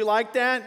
you like that?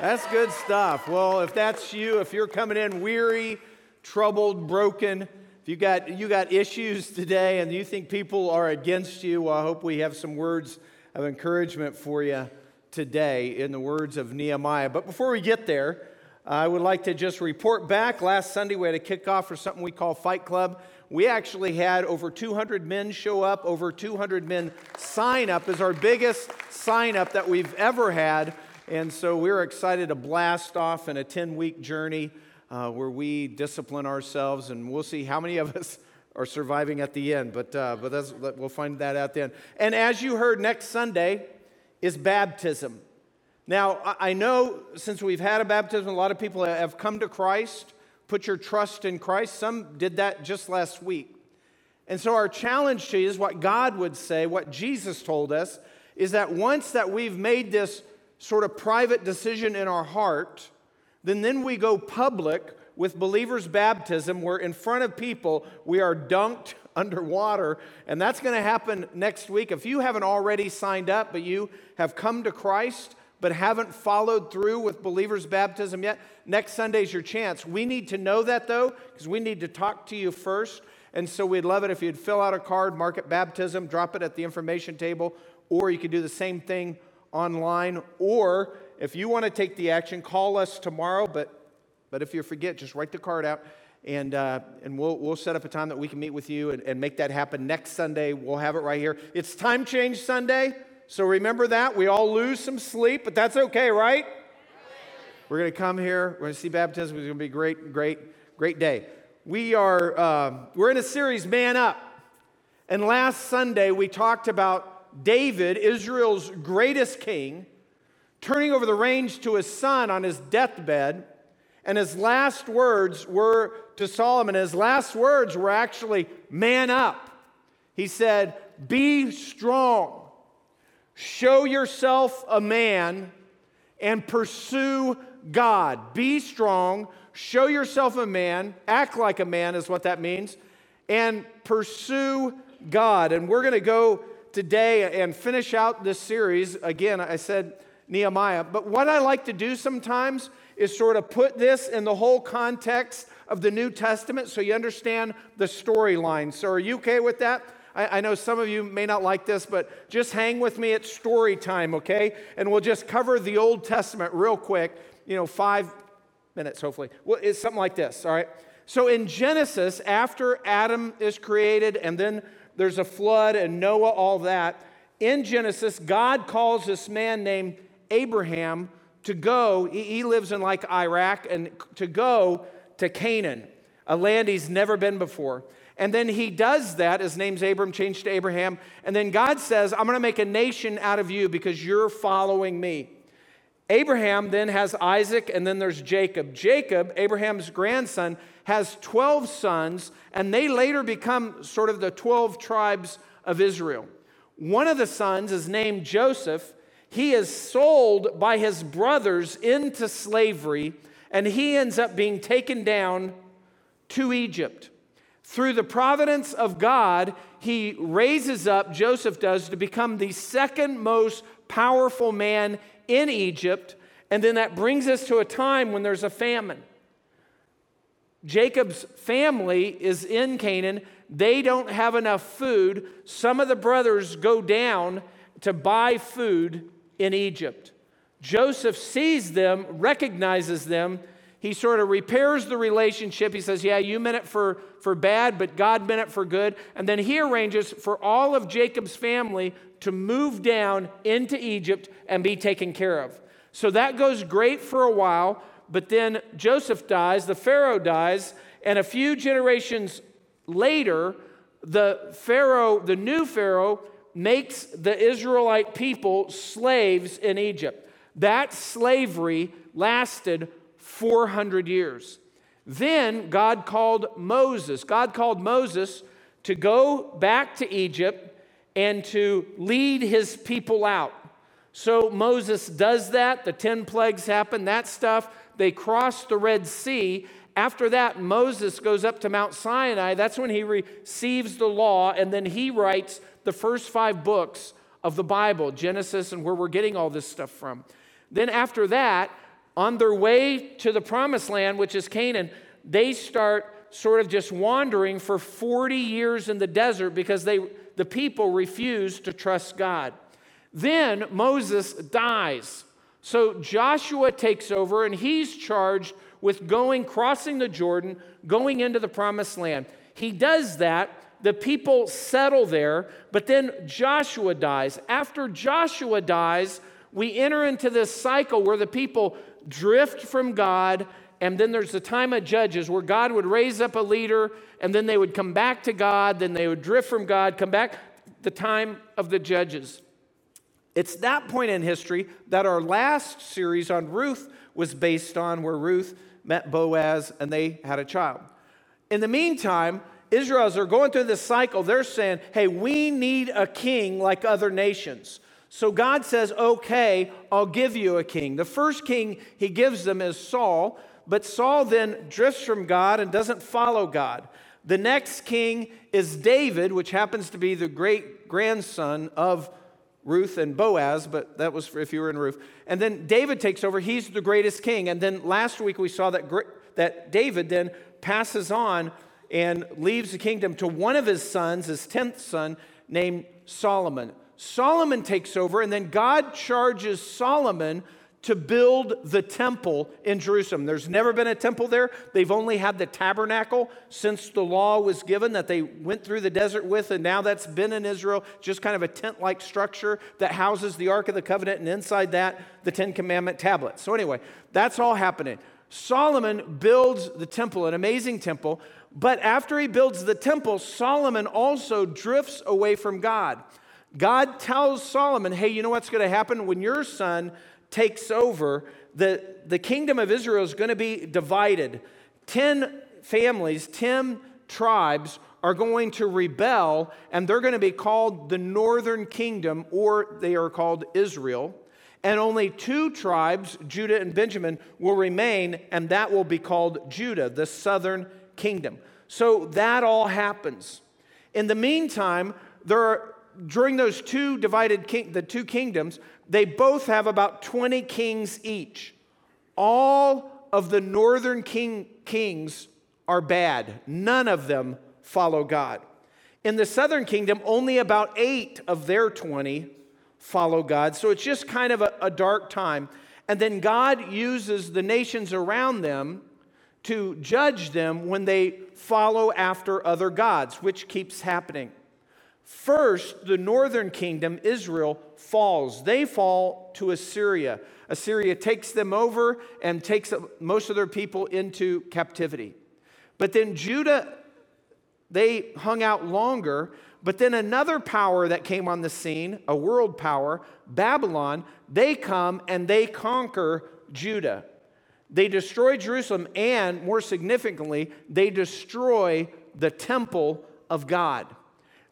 That's good stuff. Well, if that's you, if you're coming in weary, troubled, broken, if you got you got issues today and you think people are against you, well, I hope we have some words of encouragement for you today in the words of Nehemiah. But before we get there, I would like to just report back. Last Sunday, we had a kickoff for something we call Fight Club. We actually had over 200 men show up, over 200 men sign up as our biggest sign up that we've ever had. And so we're excited to blast off in a 10 week journey uh, where we discipline ourselves, and we'll see how many of us are surviving at the end. But, uh, but we'll find that out then. And as you heard, next Sunday is baptism. Now, I know since we've had a baptism, a lot of people have come to Christ put your trust in Christ. Some did that just last week. And so, our challenge to you is what God would say, what Jesus told us, is that once that we've made this sort of private decision in our heart, then then we go public with believers' baptism, where in front of people we are dunked underwater. And that's going to happen next week. If you haven't already signed up, but you have come to Christ, but haven't followed through with believers' baptism yet, next Sunday's your chance. We need to know that though, because we need to talk to you first. And so we'd love it if you'd fill out a card, mark it baptism, drop it at the information table, or you could do the same thing online. Or if you want to take the action, call us tomorrow. But, but if you forget, just write the card out and, uh, and we'll, we'll set up a time that we can meet with you and, and make that happen next Sunday. We'll have it right here. It's Time Change Sunday. So remember that. We all lose some sleep, but that's okay, right? We're going to come here. We're going to see baptism. It's going to be a great, great, great day. We are, uh, we're in a series, Man Up. And last Sunday, we talked about David, Israel's greatest king, turning over the reins to his son on his deathbed. And his last words were to Solomon, his last words were actually, Man up. He said, Be strong Show yourself a man and pursue God. Be strong, show yourself a man, act like a man is what that means, and pursue God. And we're going to go today and finish out this series. Again, I said Nehemiah, but what I like to do sometimes is sort of put this in the whole context of the New Testament so you understand the storyline. So, are you okay with that? I, I, know some of you may not like this, but just hang with me at story time, okay? And we'll just cover the Old Testament real quick, you know, five minutes, hopefully. Well, it's something like this, all right? So in Genesis, after Adam is created and then there's a flood and Noah, all that, in Genesis, God calls this man named Abraham to go. He lives in like Iraq and to go to Canaan, a land he's never been before. And then he does that. His name's Abram, changed to Abraham. And then God says, I'm going to make a nation out of you because you're following me. Abraham then has Isaac, and then there's Jacob. Jacob, Abraham's grandson, has 12 sons, and they later become sort of the 12 tribes of Israel. One of the sons is named Joseph. He is sold by his brothers into slavery, and he ends up being taken down to Egypt. Through the providence of God, he raises up, Joseph does, to become the second most powerful man in Egypt. And then that brings us to a time when there's a famine. Jacob's family is in Canaan. They don't have enough food. Some of the brothers go down to buy food in Egypt. Joseph sees them, recognizes them, he sort of repairs the relationship. He says, Yeah, you meant it for, for bad, but God meant it for good. And then he arranges for all of Jacob's family to move down into Egypt and be taken care of. So that goes great for a while, but then Joseph dies, the Pharaoh dies, and a few generations later, the Pharaoh, the new Pharaoh, makes the Israelite people slaves in Egypt. That slavery lasted 400 years. Then God called Moses. God called Moses to go back to Egypt and to lead his people out. So Moses does that. The 10 plagues happen, that stuff. They cross the Red Sea. After that, Moses goes up to Mount Sinai. That's when he receives the law, and then he writes the first five books of the Bible, Genesis, and where we're getting all this stuff from. Then, after that, on their way to the promised land, which is Canaan, they start sort of just wandering for 40 years in the desert because they, the people refuse to trust God. Then Moses dies. So Joshua takes over and he's charged with going, crossing the Jordan, going into the promised land. He does that. The people settle there, but then Joshua dies. After Joshua dies, we enter into this cycle where the people drift from God, and then there's the time of Judges where God would raise up a leader, and then they would come back to God, then they would drift from God, come back, the time of the Judges. It's that point in history that our last series on Ruth was based on, where Ruth met Boaz and they had a child. In the meantime, Israel's are going through this cycle. They're saying, hey, we need a king like other nations. So God says, okay, I'll give you a king. The first king he gives them is Saul, but Saul then drifts from God and doesn't follow God. The next king is David, which happens to be the great grandson of Ruth and Boaz, but that was if you were in Ruth. And then David takes over. He's the greatest king. And then last week we saw that, that David then passes on and leaves the kingdom to one of his sons, his 10th son, named Solomon. Solomon takes over, and then God charges Solomon to build the temple in Jerusalem. There's never been a temple there. They've only had the tabernacle since the law was given that they went through the desert with, and now that's been in Israel, just kind of a tent like structure that houses the Ark of the Covenant, and inside that, the Ten Commandment tablets. So, anyway, that's all happening. Solomon builds the temple, an amazing temple, but after he builds the temple, Solomon also drifts away from God. God tells Solomon, hey, you know what's going to happen when your son takes over, the, the kingdom of Israel is going to be divided. Ten families, ten tribes are going to rebel, and they're going to be called the northern kingdom, or they are called Israel. And only two tribes, Judah and Benjamin, will remain, and that will be called Judah, the southern kingdom. So that all happens. In the meantime, there are, during those two divided king, the two kingdoms, they both have about 20 kings each. All of the northern king, kings are bad, none of them follow God. In the southern kingdom, only about eight of their 20 follow God. So it's just kind of a, a dark time. And then God uses the nations around them to judge them when they follow after other gods, which keeps happening. First, the northern kingdom, Israel, falls. They fall to Assyria. Assyria takes them over and takes most of their people into captivity. But then Judah, they hung out longer. But then another power that came on the scene, a world power, Babylon, they come and they conquer Judah. They destroy Jerusalem, and more significantly, they destroy the temple of God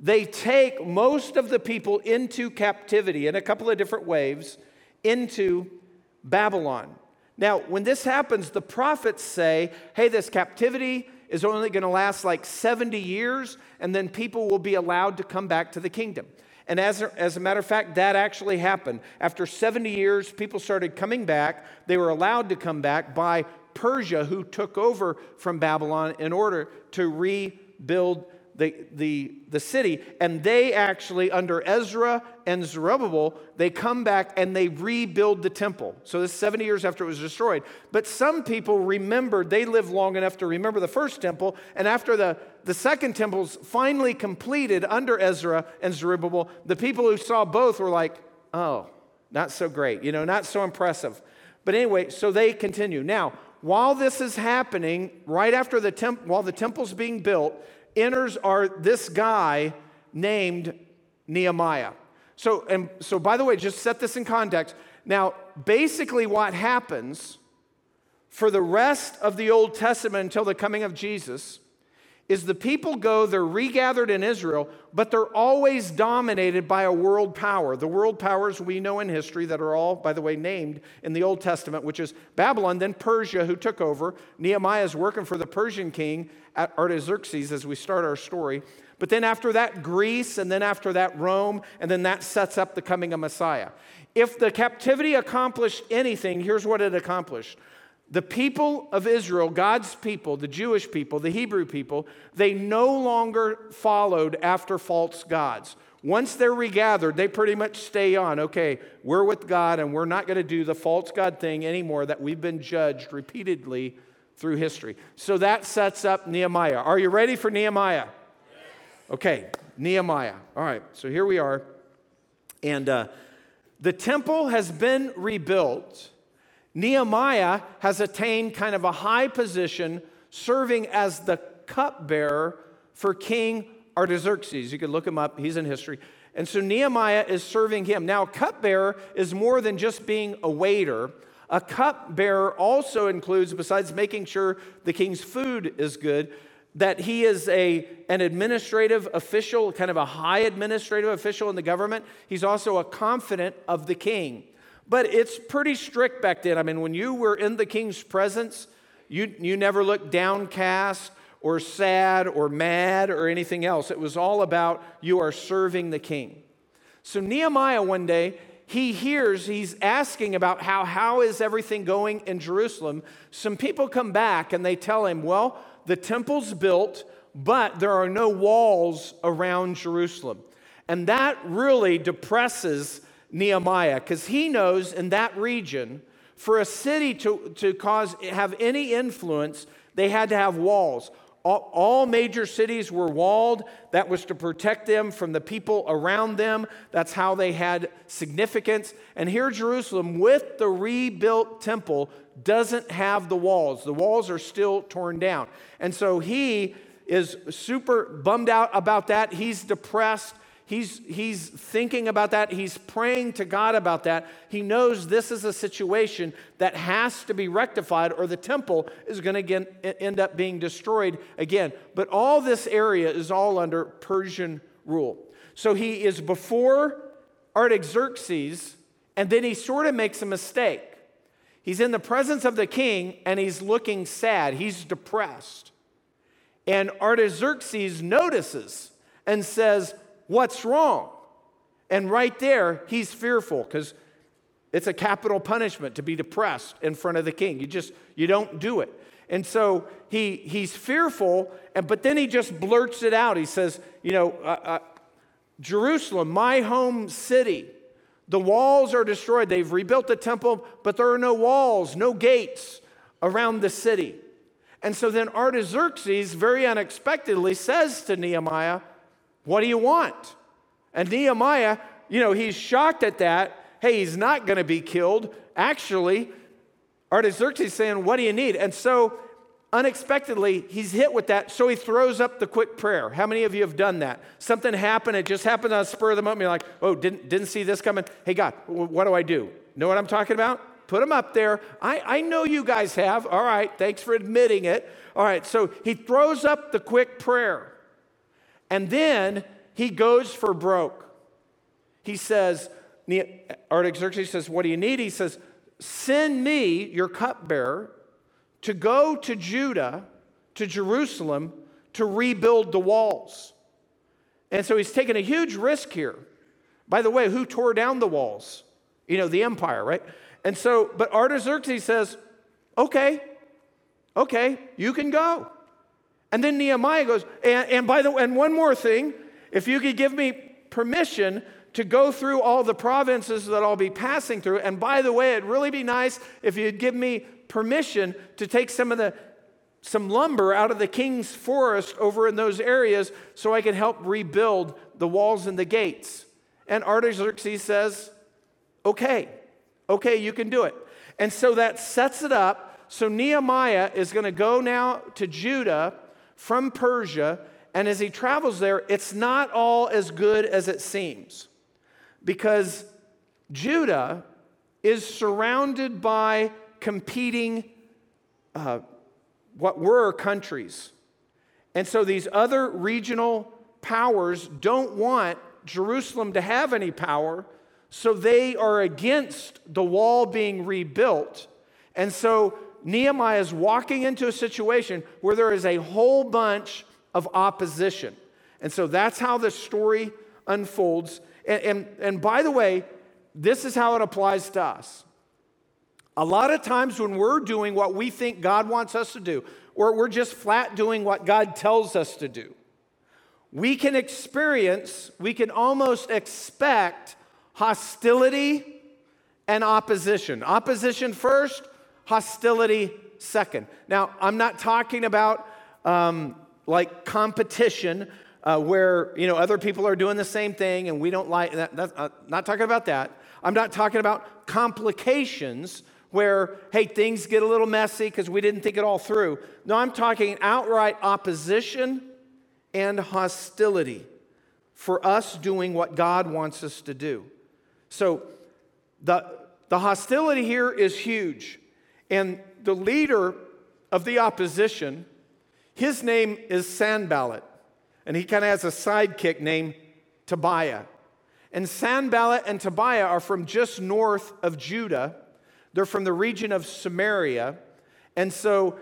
they take most of the people into captivity in a couple of different waves into Babylon. Now, when this happens, the prophets say, hey, this captivity is only going to last like 70 years, and then people will be allowed to come back to the kingdom. And as a, as a matter of fact, that actually happened. After 70 years, people started coming back. They were allowed to come back by Persia, who took over from Babylon in order to rebuild the, the, the city, and they actually, under Ezra and Zerubbabel, they come back and they rebuild the temple. So this 70 years after it was destroyed. But some people remembered, they lived long enough to remember the first temple, and after the, the second temple's finally completed under Ezra and Zerubbabel, the people who saw both were like, oh, not so great, you know, not so impressive. But anyway, so they continue. Now, while this is happening, right after the temple, while the temple's being built, enters are this guy named Nehemiah. So, and so by the way, just set this in context. Now, basically, what happens for the rest of the Old Testament until the coming of Jesus is the people go, they're regathered in Israel, but they're always dominated by a world power. The world powers we know in history that are all, by the way, named in the Old Testament, which is Babylon, then Persia, who took over. Nehemiah is working for the Persian king at Artaxerxes as we start our story. But then after that, Greece, and then after that, Rome, and then that sets up the coming of Messiah. If the captivity accomplished anything, here's what it accomplished the people of Israel, God's people, the Jewish people, the Hebrew people, they no longer followed after false gods. Once they're regathered, they pretty much stay on. Okay, we're with God and we're not going to do the false God thing anymore that we've been judged repeatedly through history. So that sets up Nehemiah. Are you ready for Nehemiah? Okay, Nehemiah. All right, so here we are. And uh, the temple has been rebuilt. Nehemiah has attained kind of a high position serving as the cupbearer for King Artaxerxes. You can look him up, he's in history. And so Nehemiah is serving him. Now, cupbearer is more than just being a waiter. A cupbearer also includes, besides making sure the king's food is good, that he is a, an administrative official, kind of a high administrative official in the government. He's also a confidant of the king. But it's pretty strict back then. I mean, when you were in the king's presence, you, you never looked downcast or sad or mad or anything else. It was all about you are serving the king. So Nehemiah one day, he hears, he's asking about how, how is everything going in Jerusalem. Some people come back and they tell him, well, the temple's built, but there are no walls around Jerusalem. And that really depresses Nehemiah because he knows in that region, for a city to, to cause have any influence, they had to have walls. All, all, major cities were walled. That was to protect them from the people around them. That's how they had significance. And here, Jerusalem, with the rebuilt temple, doesn't have the walls. The walls are still torn down. And so he is super bummed out about that. He's depressed. He's, he's thinking about that. He's praying to God about that. He knows this is a situation that has to be rectified, or the temple is going to end up being destroyed again. But all this area is all under Persian rule. So he is before Artaxerxes, and then he sort of makes a mistake. He's in the presence of the king, and he's looking sad. He's depressed. And Artaxerxes notices and says, What's wrong? And right there, he's fearful because it's a capital punishment to be depressed in front of the king. You just, you don't do it. And so he, he's fearful, and, but then he just blurts it out. He says, You know, uh, uh, Jerusalem, my home city, the walls are destroyed. They've rebuilt the temple, but there are no walls, no gates around the city. And so then Artaxerxes very unexpectedly says to Nehemiah, what do you want? And Nehemiah, you know, he's shocked at that. Hey, he's not going to be killed. Actually, Artaxerxes is saying, What do you need? And so unexpectedly, he's hit with that. So he throws up the quick prayer. How many of you have done that? Something happened, it just happened on the spur of the moment. You're like, Oh, didn't, didn't see this coming. Hey, God, what do I do? Know what I'm talking about? Put them up there. I, I know you guys have. All right, thanks for admitting it. All right, so he throws up the quick prayer. And then he goes for broke. He says, Artaxerxes says, What do you need? He says, Send me, your cupbearer, to go to Judah, to Jerusalem, to rebuild the walls. And so he's taking a huge risk here. By the way, who tore down the walls? You know, the empire, right? And so, but Artaxerxes says, okay, okay, you can go. And then Nehemiah goes, and, and by the way, and one more thing, if you could give me permission to go through all the provinces that I'll be passing through, and by the way, it'd really be nice if you'd give me permission to take some of the some lumber out of the king's forest over in those areas so I can help rebuild the walls and the gates. And Artaxerxes says, okay, okay, you can do it. And so that sets it up. So Nehemiah is going to go now to Judah from Persia, and as he travels there, it's not all as good as it seems because Judah is surrounded by competing, uh, what were countries. And so these other regional powers don't want Jerusalem to have any power, so they are against the wall being rebuilt. And so Nehemiah is walking into a situation where there is a whole bunch of opposition. And so that's how the story unfolds. And, and, and by the way, this is how it applies to us. A lot of times when we're doing what we think God wants us to do, or we're just flat doing what God tells us to do, we can experience, we can almost expect hostility and opposition. Opposition first, hostility second. Now, I'm not talking about um, like competition uh, where you know other people are doing the same thing and we don't like that. That's uh, not talking about that. I'm not talking about complications where hey things get a little messy because we didn't think it all through. No, I'm talking outright opposition and hostility for us doing what God wants us to do. So the, the hostility here is huge. And the leader of the opposition, his name is Sanballat. And he kind of has a sidekick named Tobiah. And Sanballat and Tobiah are from just north of Judah. They're from the region of Samaria. And so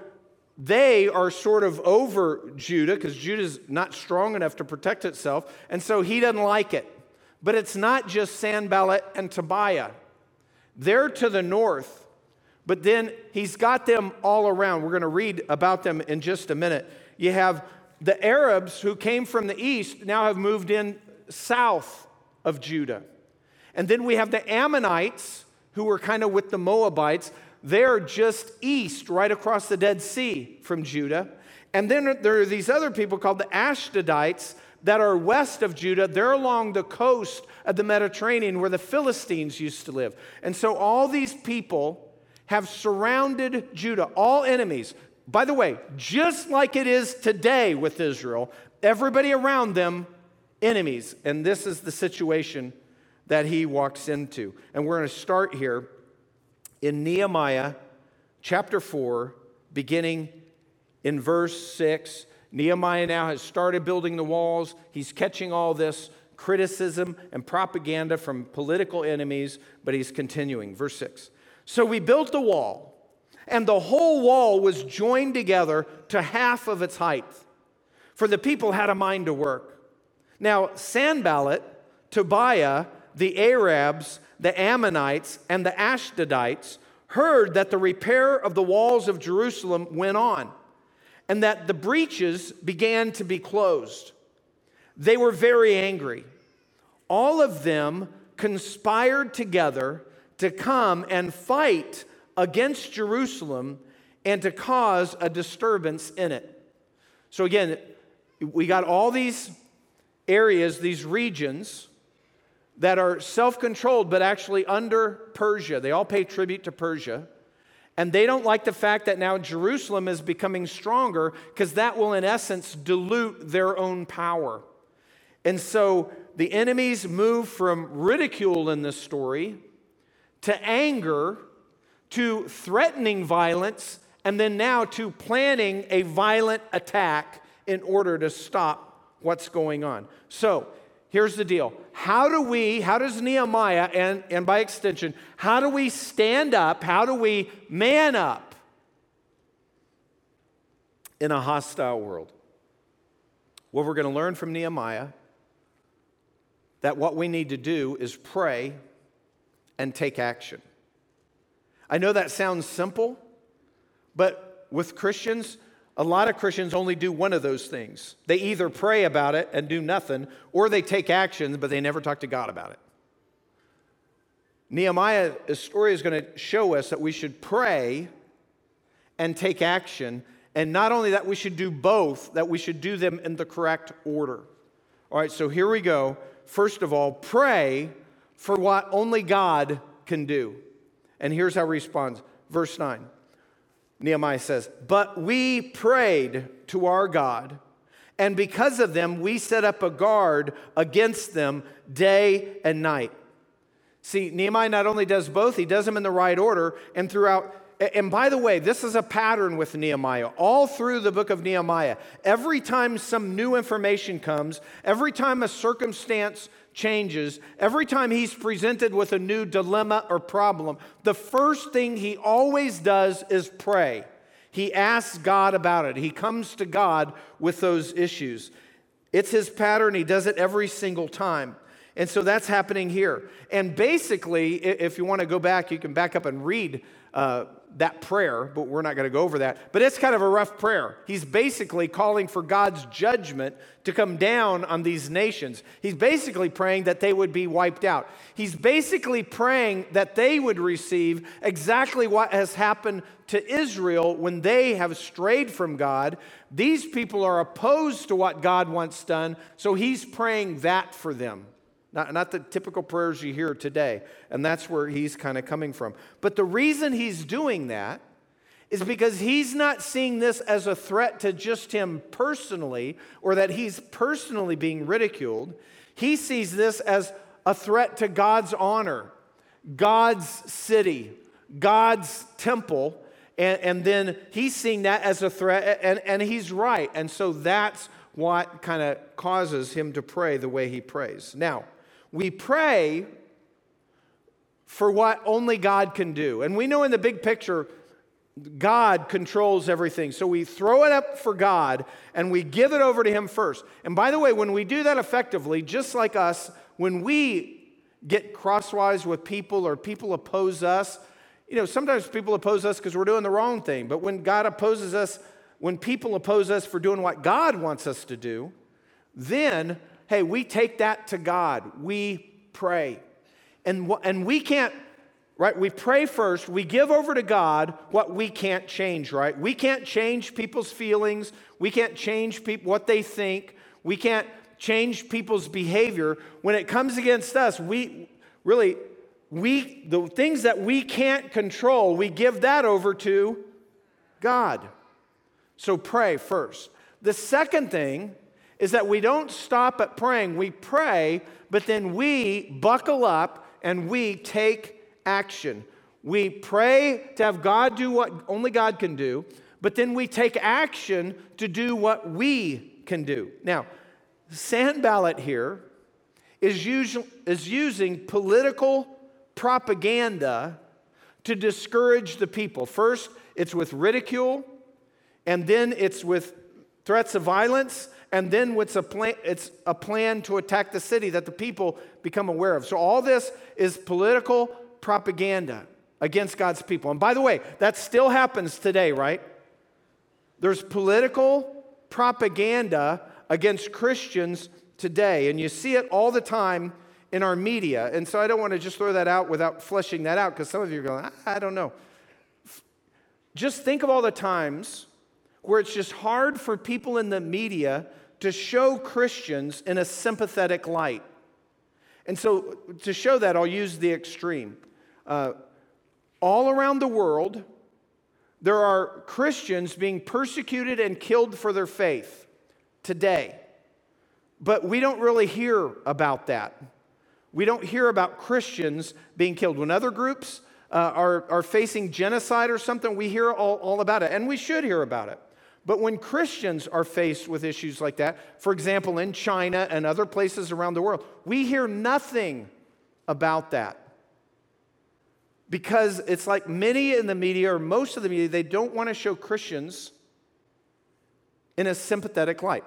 they are sort of over Judah because Judah's not strong enough to protect itself. And so he doesn't like it. But it's not just Sanballat and Tobiah. They're to the north, but then he's got them all around. We're going to read about them in just a minute. You have the Arabs who came from the east now have moved in south of Judah. And then we have the Ammonites who were kind of with the Moabites. They're just east, right across the Dead Sea from Judah. And then there are these other people called the Ashdodites that are west of Judah. They're along the coast of the Mediterranean where the Philistines used to live. And so all these people have surrounded Judah, all enemies. By the way, just like it is today with Israel, everybody around them, enemies. And this is the situation that he walks into. And we're going to start here in Nehemiah chapter 4, beginning in verse 6. Nehemiah now has started building the walls. He's catching all this criticism and propaganda from political enemies, but he's continuing. Verse 6. So we built the wall and the whole wall was joined together to half of its height, for the people had a mind to work. Now, Sanballat, Tobiah, the Arabs, the Ammonites, and the Ashdodites heard that the repair of the walls of Jerusalem went on and that the breaches began to be closed. They were very angry. All of them conspired together to come and fight against Jerusalem and to cause a disturbance in it. So, again, we got all these areas, these regions that are self controlled but actually under Persia. They all pay tribute to Persia. And they don't like the fact that now Jerusalem is becoming stronger because that will, in essence, dilute their own power. And so the enemies move from ridicule in this story to anger to threatening violence, and then now to planning a violent attack in order to stop what's going on. So, here's the deal how do we how does nehemiah and, and by extension how do we stand up how do we man up in a hostile world well we're going to learn from nehemiah that what we need to do is pray and take action I know that sounds simple, but with Christians, a lot of Christians only do one of those things. They either pray about it and do nothing, or they take actions, but they never talk to God about it. Nehemiah's story is going to show us that we should pray and take action. And not only that, we should do both, that we should do them in the correct order. All right, so here we go. First of all, pray for what only God can do. And here's how he responds. Verse 9 Nehemiah says, But we prayed to our God, and because of them, we set up a guard against them day and night. See, Nehemiah not only does both, he does them in the right order, and throughout and by the way, this is a pattern with Nehemiah. All through the book of Nehemiah, every time some new information comes, every time a circumstance changes, every time he's presented with a new dilemma or problem, the first thing he always does is pray. He asks God about it. He comes to God with those issues. It's his pattern. He does it every single time. And so that's happening here. And basically, if you want to go back, you can back up and read uh, that prayer, but we're not going to go over that. But it's kind of a rough prayer. He's basically calling for God's judgment to come down on these nations. He's basically praying that they would be wiped out. He's basically praying that they would receive exactly what has happened to Israel when they have strayed from God. These people are opposed to what God wants done, so he's praying that for them. Not, not the typical prayers you hear today. And that's where he's kind of coming from. But the reason he's doing that is because he's not seeing this as a threat to just him personally or that he's personally being ridiculed. He sees this as a threat to God's honor, God's city, God's temple. And, and then he's seeing that as a threat, and, and he's right. And so that's what kind of causes him to pray the way he prays. Now, we pray for what only God can do. And we know in the big picture, God controls everything. So we throw it up for God and we give it over to Him first. And by the way, when we do that effectively, just like us, when we get crosswise with people or people oppose us, you know, sometimes people oppose us because we're doing the wrong thing. But when God opposes us, when people oppose us for doing what God wants us to do, then hey, we take that to God. We pray. And, and we can't, right? We pray first. We give over to God what we can't change, right? We can't change people's feelings. We can't change people, what they think. We can't change people's behavior. When it comes against us, we really, we, the things that we can't control, we give that over to God. So pray first. The second thing is that we don't stop at praying. We pray, but then we buckle up and we take action. We pray to have God do what only God can do, but then we take action to do what we can do. Now, Sanballat here is, is using political propaganda to discourage the people. First, it's with ridicule, and then it's with threats of violence, and then it's a, plan, it's a plan to attack the city that the people become aware of. So all this is political propaganda against God's people. And by the way, that still happens today, right? There's political propaganda against Christians today, and you see it all the time in our media. And so I don't want to just throw that out without fleshing that out because some of you are going, I don't know. Just think of all the times where it's just hard for people in the media to show Christians in a sympathetic light. And so, to show that, I'll use the extreme. Uh, all around the world, there are Christians being persecuted and killed for their faith today. But we don't really hear about that. We don't hear about Christians being killed. When other groups uh, are, are facing genocide or something, we hear all, all about it, and we should hear about it. But when Christians are faced with issues like that, for example, in China and other places around the world, we hear nothing about that. Because it's like many in the media, or most of the media, they don't want to show Christians in a sympathetic light.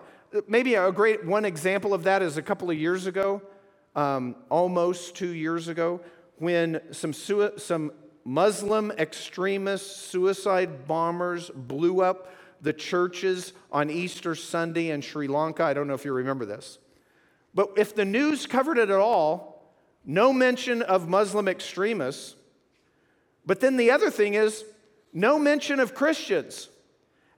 Maybe a great one example of that is a couple of years ago, um, almost two years ago, when some, some Muslim extremist suicide bombers blew up the churches on Easter Sunday in Sri Lanka. I don't know if you remember this. But if the news covered it at all, no mention of Muslim extremists. But then the other thing is, no mention of Christians.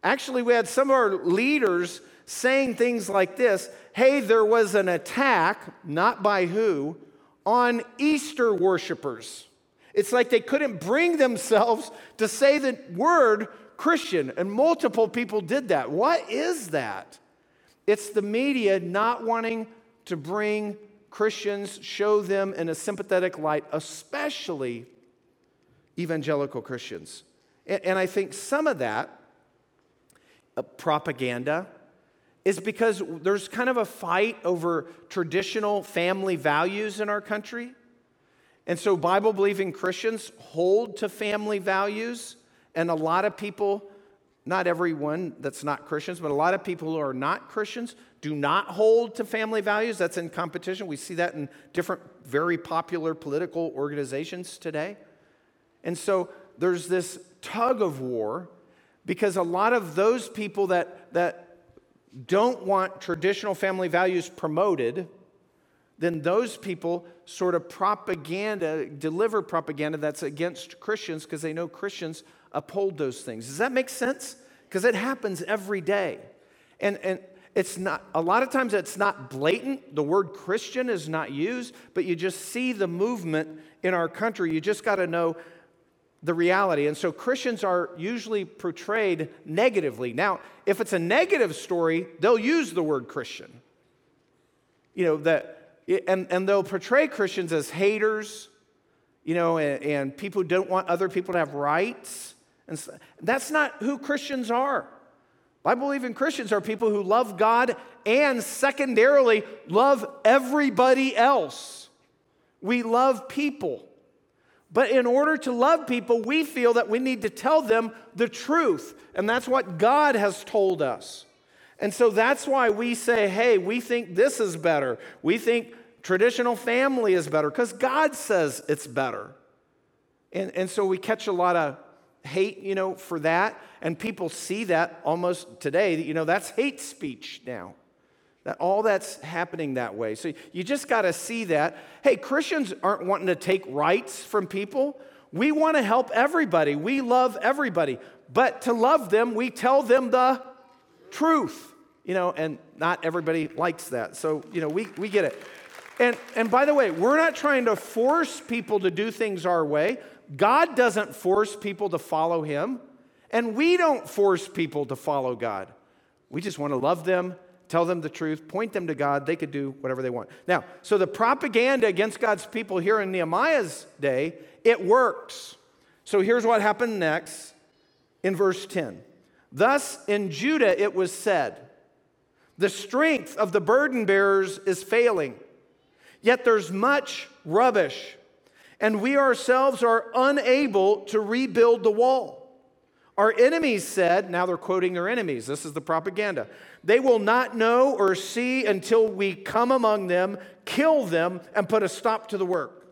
Actually, we had some of our leaders saying things like this Hey, there was an attack, not by who, on Easter worshipers. It's like they couldn't bring themselves to say the word Christian, and multiple people did that. What is that? It's the media not wanting to bring Christians, show them in a sympathetic light, especially evangelical Christians. And I think some of that uh, propaganda is because there's kind of a fight over traditional family values in our country. And so Bible believing Christians hold to family values, and a lot of people, not everyone that's not Christians, but a lot of people who are not Christians do not hold to family values. That's in competition. We see that in different very popular political organizations today. And so there's this tug of war because a lot of those people that, that don't want traditional family values promoted, then those people sort of propaganda, deliver propaganda that's against Christians because they know Christians uphold those things. Does that make sense? Because it happens every day. And, and it's not, a lot of times it's not blatant. The word Christian is not used, but you just see the movement in our country. You just got to know the reality. And so Christians are usually portrayed negatively. Now, if it's a negative story, they'll use the word Christian. You know, that, and, and they'll portray Christians as haters, you know, and, and people who don't want other people to have rights. And that's not who Christians are. I believe in Christians are people who love God and secondarily love everybody else. We love people. But in order to love people, we feel that we need to tell them the truth. And that's what God has told us. And so that's why we say, hey, we think this is better. We think traditional family is better because God says it's better. And, and so we catch a lot of hate, you know, for that. And people see that almost today. You know, that's hate speech now. That all that's happening that way. So you just got to see that. Hey, Christians aren't wanting to take rights from people. We want to help everybody. We love everybody. But to love them, we tell them the truth. You know, and not everybody likes that. So, you know, we, we get it. And, and by the way, we're not trying to force people to do things our way. God doesn't force people to follow Him, and we don't force people to follow God. We just want to love them tell them the truth, point them to God. They could do whatever they want. Now, so the propaganda against God's people here in Nehemiah's day, it works. So here's what happened next in verse 10. Thus in Judah it was said, The strength of the burden bearers is failing, yet there's much rubbish, and we ourselves are unable to rebuild the wall. Our enemies said, now they're quoting their enemies, this is the propaganda. They will not know or see until we come among them, kill them, and put a stop to the work.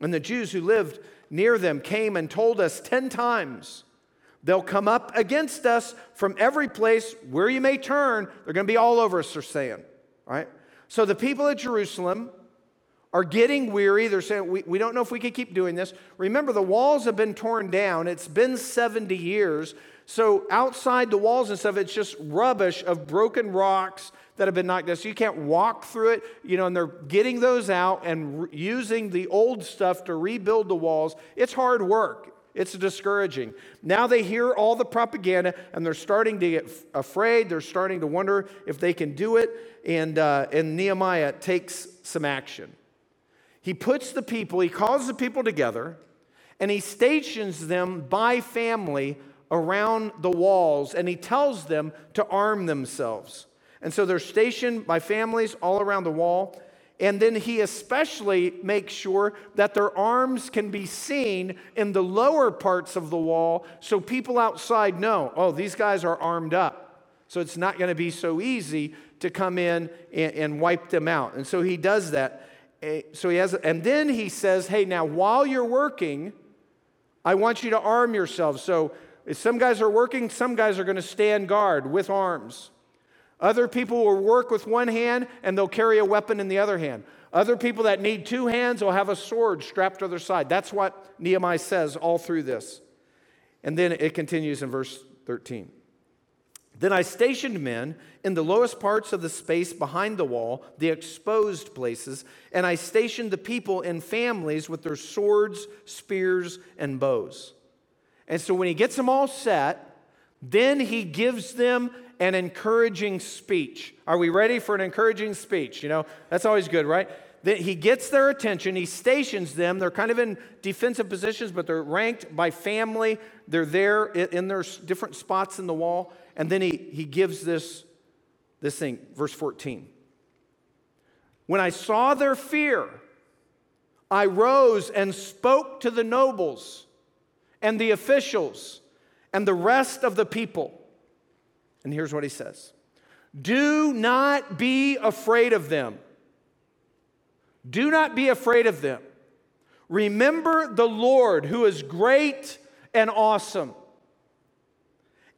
And the Jews who lived near them came and told us 10 times, They'll come up against us from every place where you may turn. They're going to be all over us, they're saying. Right? So the people at Jerusalem are getting weary. They're saying, we, we don't know if we can keep doing this. Remember, the walls have been torn down. It's been 70 years. So outside the walls and stuff, it's just rubbish of broken rocks that have been knocked down. So you can't walk through it, you know, and they're getting those out and re- using the old stuff to rebuild the walls. It's hard work. It's discouraging. Now they hear all the propaganda and they're starting to get afraid. They're starting to wonder if they can do it. And, uh, and Nehemiah takes some action. He puts the people, he calls the people together, and he stations them by family around the walls, and he tells them to arm themselves. And so they're stationed by families all around the wall. And then he especially makes sure that their arms can be seen in the lower parts of the wall so people outside know, oh, these guys are armed up. So it's not going to be so easy to come in and, and wipe them out. And so he does that Eh, so he has, and then he says, hey, now while you're working, I want you to arm yourselves. So some guys are working, some guys are going to stand guard with arms. Other people will work with one hand and they'll carry a weapon in the other hand. Other people that need two hands will have a sword strapped to their side. That's what Nehemiah says all through this. And then it continues in verse 13. Then I stationed men in the lowest parts of the space behind the wall, the exposed places, and I stationed the people in families with their swords, spears, and bows. And so when he gets them all set, then he gives them an encouraging speech. Are we ready for an encouraging speech? You know, that's always good, right? that he gets their attention, he stations them. They're kind of in defensive positions, but they're ranked by family. They're there in their different spots in the wall. And then he, he gives this, this thing, verse 14. When I saw their fear, I rose and spoke to the nobles and the officials and the rest of the people. And here's what he says Do not be afraid of them. Do not be afraid of them. Remember the Lord who is great and awesome,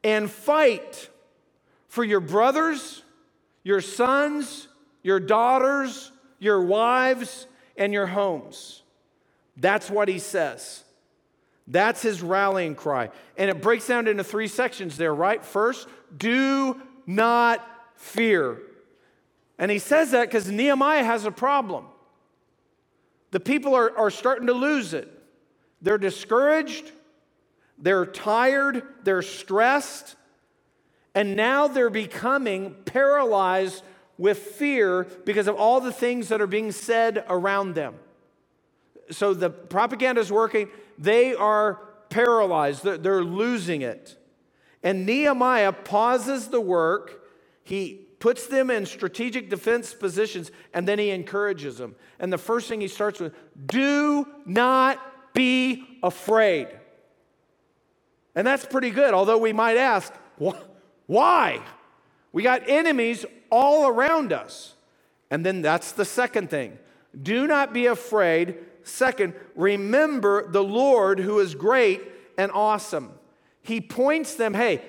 and fight for your brothers, your sons, your daughters, your wives, and your homes. That's what he says. That's his rallying cry. And it breaks down into three sections there, right? First, do not fear. And he says that because Nehemiah has a problem. The people are, are starting to lose it. They're discouraged, they're tired, they're stressed, and now they're becoming paralyzed with fear because of all the things that are being said around them. So the propaganda is working, they are paralyzed, they're, they're losing it. And Nehemiah pauses the work. He puts them in strategic defense positions, and then he encourages them. And the first thing he starts with do not be afraid. And that's pretty good, although we might ask, why? We got enemies all around us. And then that's the second thing do not be afraid. Second, remember the Lord who is great and awesome. He points them, hey,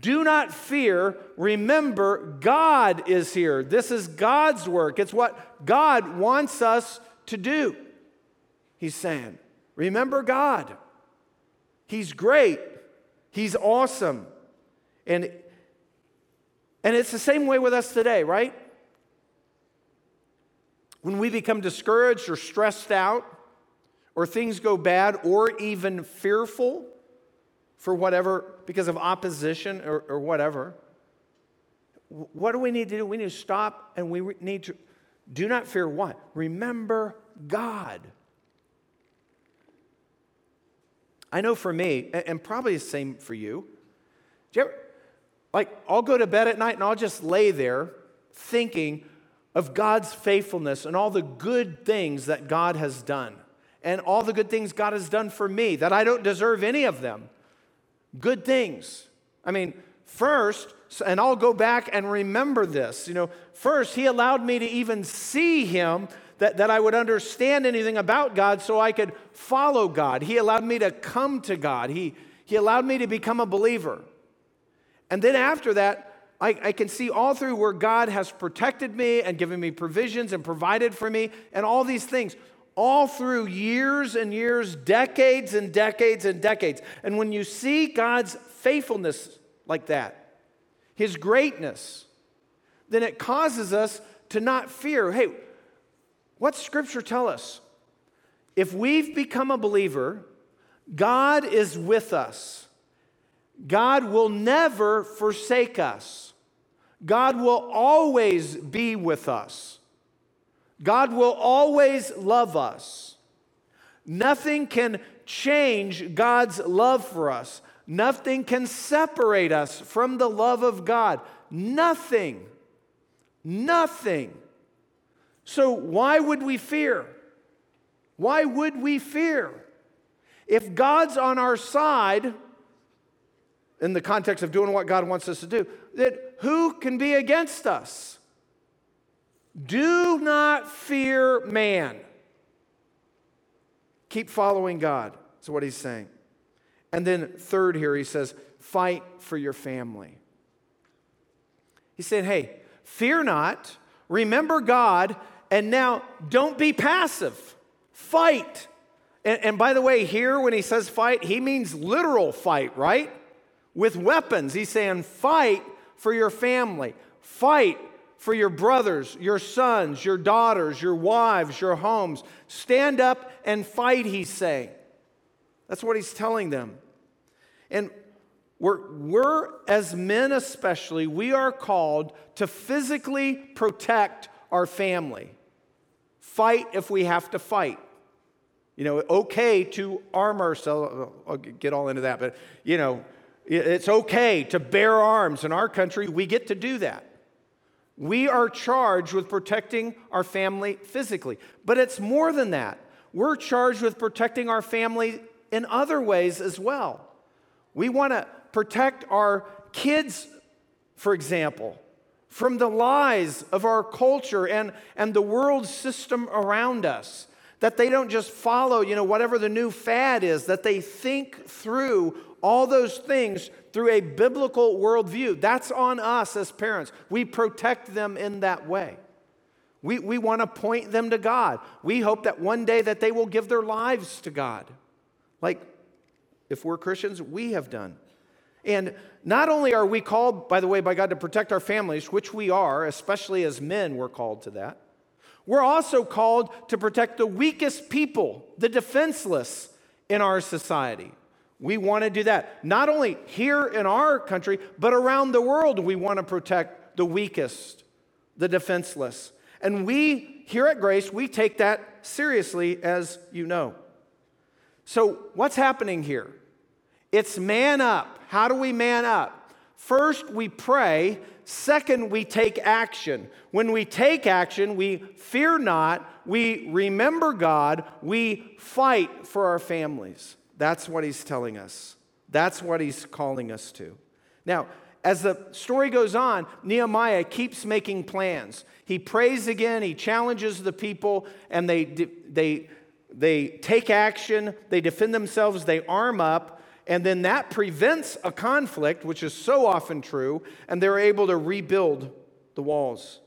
do not fear. Remember, God is here. This is God's work. It's what God wants us to do. He's saying, remember God. He's great. He's awesome. And, and it's the same way with us today, right? When we become discouraged or stressed out, or things go bad, or even fearful, for whatever, because of opposition or, or whatever, what do we need to do? We need to stop and we need to do not fear what? Remember God. I know for me, and probably the same for you, do you ever, like, I'll go to bed at night and I'll just lay there thinking of God's faithfulness and all the good things that God has done and all the good things God has done for me, that I don't deserve any of them good things. I mean, first, and I'll go back and remember this. You know, first, he allowed me to even see him, that, that I would understand anything about God so I could follow God. He allowed me to come to God. He, he allowed me to become a believer. And then after that, I, I can see all through where God has protected me and given me provisions and provided for me and all these things all through years and years, decades and decades and decades. And when you see God's faithfulness like that, His greatness, then it causes us to not fear. Hey, what's Scripture tell us? If we've become a believer, God is with us. God will never forsake us. God will always be with us. God will always love us. Nothing can change God's love for us. Nothing can separate us from the love of God. Nothing. Nothing. So, why would we fear? Why would we fear? If God's on our side, in the context of doing what God wants us to do, that who can be against us? Do not fear man. Keep following God. That's what he's saying. And then, third, here he says, fight for your family. He said, hey, fear not, remember God, and now don't be passive. Fight. And, and by the way, here when he says fight, he means literal fight, right? With weapons. He's saying, fight for your family. Fight for your brothers, your sons, your daughters, your wives, your homes. Stand up and fight, he's saying. That's what he's telling them. And we're, we're, as men especially, we are called to physically protect our family. fight if we have to fight. You know, okay to arm ourselves. I'll get all into that, but you know, it's okay to bear arms. In our country, we get to do that. We are charged with protecting our family physically, but it's more than that. We're charged with protecting our family in other ways as well. We want to protect our kids, for example, from the lies of our culture and, and the world system around us. That they don't just follow, you know, whatever the new fad is, that they think through all those things through a biblical worldview. That's on us as parents. We protect them in that way. We, we want to point them to God. We hope that one day that they will give their lives to God. Like if we're Christians, we have done. And not only are we called, by the way, by God to protect our families, which we are, especially as men, we're called to that. We're also called to protect the weakest people, the defenseless in our society. We want to do that. Not only here in our country, but around the world, we want to protect the weakest, the defenseless. And we, here at Grace, we take that seriously, as you know. So, what's happening here? It's man up. How do we man up? First, we pray. Second, we take action. When we take action, we fear not, we remember God, we fight for our families. That's what he's telling us. That's what he's calling us to. Now, as the story goes on, Nehemiah keeps making plans. He prays again, he challenges the people, and they, they, they take action, they defend themselves, they arm up, and then that prevents a conflict, which is so often true, and they're able to rebuild the walls.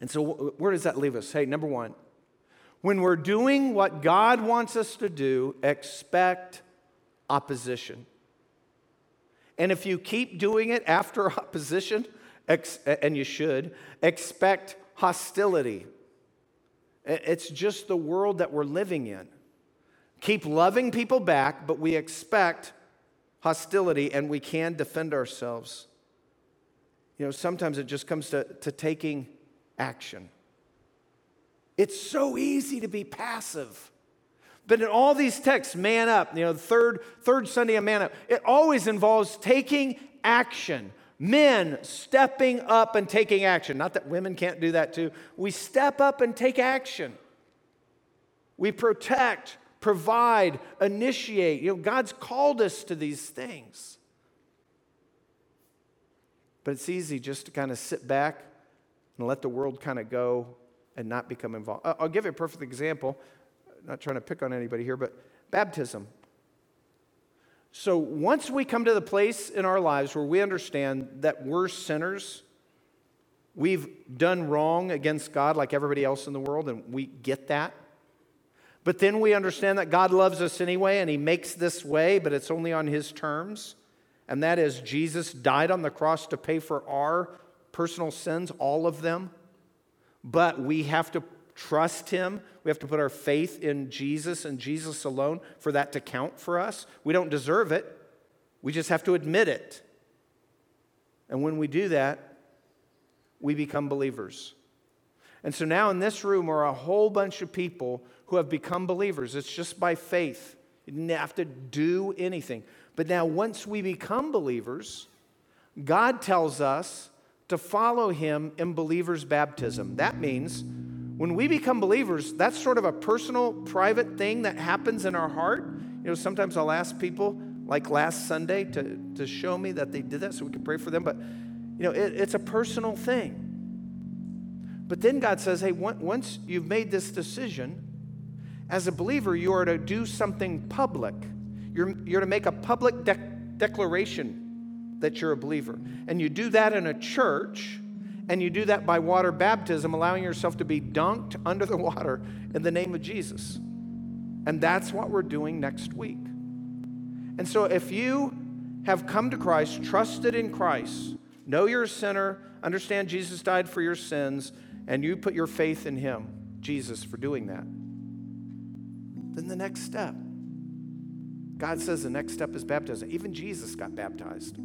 And so, where does that leave us? Hey, number one, when we're doing what God wants us to do, expect opposition. And if you keep doing it after opposition, and you should, expect hostility. It's just the world that we're living in. Keep loving people back, but we expect hostility and we can defend ourselves. You know, sometimes it just comes to, to taking action. It's so easy to be passive. But in all these texts, man up, you know, the third, third Sunday of man up, it always involves taking action. Men stepping up and taking action. Not that women can't do that too. We step up and take action. We protect, provide, initiate. You know, God's called us to these things. But it's easy just to kind of sit back and let the world kind of go and not become involved. I'll give you a perfect example. I'm not trying to pick on anybody here, but baptism. So once we come to the place in our lives where we understand that we're sinners, we've done wrong against God like everybody else in the world, and we get that. But then we understand that God loves us anyway, and He makes this way, but it's only on His terms. And that is, Jesus died on the cross to pay for our personal sins, all of them but we have to trust Him. We have to put our faith in Jesus and Jesus alone for that to count for us. We don't deserve it, we just have to admit it. And when we do that, we become believers. And so now in this room are a whole bunch of people who have become believers. It's just by faith. You didn't have to do anything. But now, once we become believers, God tells us to follow him in believers' baptism. That means when we become believers, that's sort of a personal, private thing that happens in our heart. You know, sometimes I'll ask people, like last Sunday, to, to show me that they did that so we can pray for them. But, you know, it, it's a personal thing. But then God says, hey, once you've made this decision, as a believer, you are to do something public. You're, you're to make a public de- declaration that you're a believer. And you do that in a church, and you do that by water baptism, allowing yourself to be dunked under the water in the name of Jesus. And that's what we're doing next week. And so if you have come to Christ, trusted in Christ, know you're a sinner, understand Jesus died for your sins, and you put your faith in Him, Jesus, for doing that, then the next step. God says the next step is baptism. Even Jesus got baptized.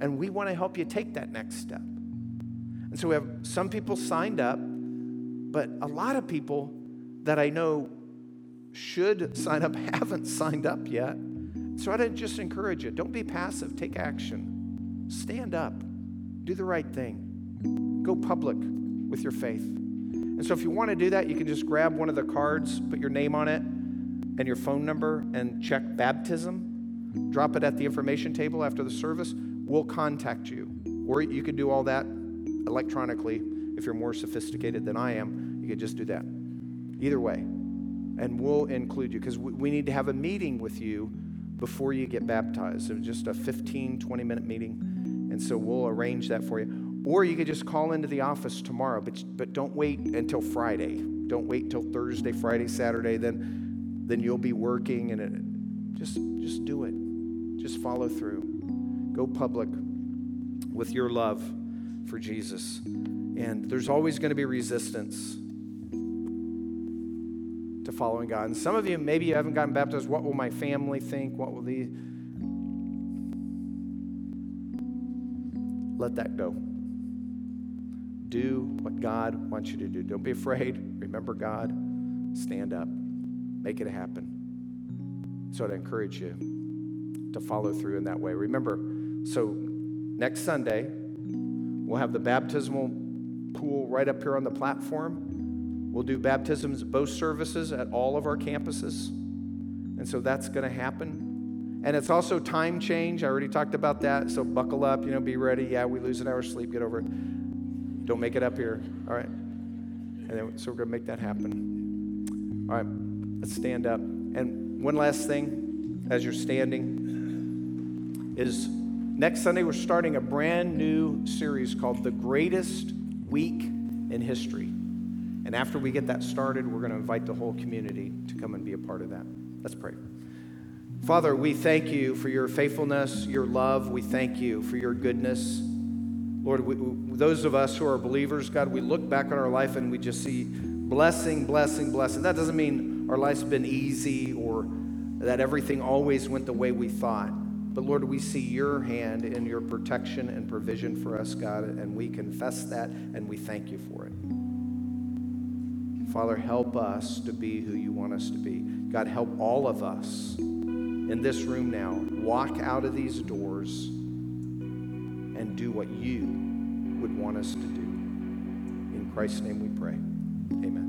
And we want to help you take that next step. And so we have some people signed up. But a lot of people that I know should sign up haven't signed up yet. So I'd just encourage you don't be passive, take action. Stand up, do the right thing, go public with your faith. And so if you want to do that, you can just grab one of the cards, put your name on it and your phone number, and check baptism. Drop it at the information table after the service. We'll contact you. Or you can do all that electronically if you're more sophisticated than I am. You could just do that. Either way. And we'll include you because we need to have a meeting with you before you get baptized. It's just a 15, 20 minute meeting. And so we'll arrange that for you. Or you could just call into the office tomorrow, but, but don't wait until Friday. Don't wait until Thursday, Friday, Saturday. Then, then you'll be working and it, just, just do it. Just follow through. Go public with your love for Jesus. And there's always going to be resistance to following God. And some of you, maybe you haven't gotten baptized. What will my family think? What will the. Let that go. Do what God wants you to do. Don't be afraid. Remember God. Stand up. Make it happen. So I'd encourage you to follow through in that way. Remember, so next Sunday, we'll have the baptismal pool right up here on the platform. We'll do baptisms both services at all of our campuses. And so that's going to happen. And it's also time change. I already talked about that. So buckle up, you know, be ready. Yeah, we lose an hour's sleep. Get over it. Don't make it up here. All right. And then, so we're going to make that happen. All right. Let's stand up. And one last thing as you're standing is next Sunday we're starting a brand new series called The Greatest Week in History. And after we get that started, we're going to invite the whole community to come and be a part of that. Let's pray. Father, we thank you for your faithfulness, your love. We thank you for your goodness. Lord, we, those of us who are believers, God, we look back on our life and we just see blessing, blessing, blessing. That doesn't mean our life's been easy or that everything always went the way we thought. But Lord, we see your hand in your protection and provision for us, God, and we confess that and we thank you for it. Father, help us to be who you want us to be. God, help all of us in this room now walk out of these doors and do what you would want us to do. In Christ's name we pray. Amen.